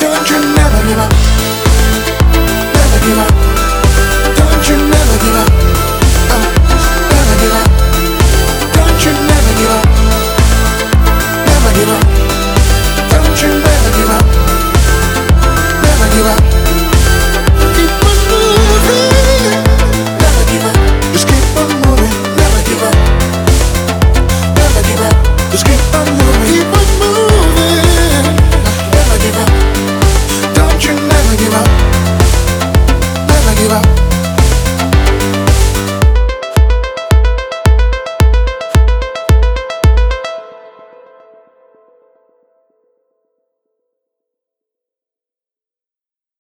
Don't you never give up.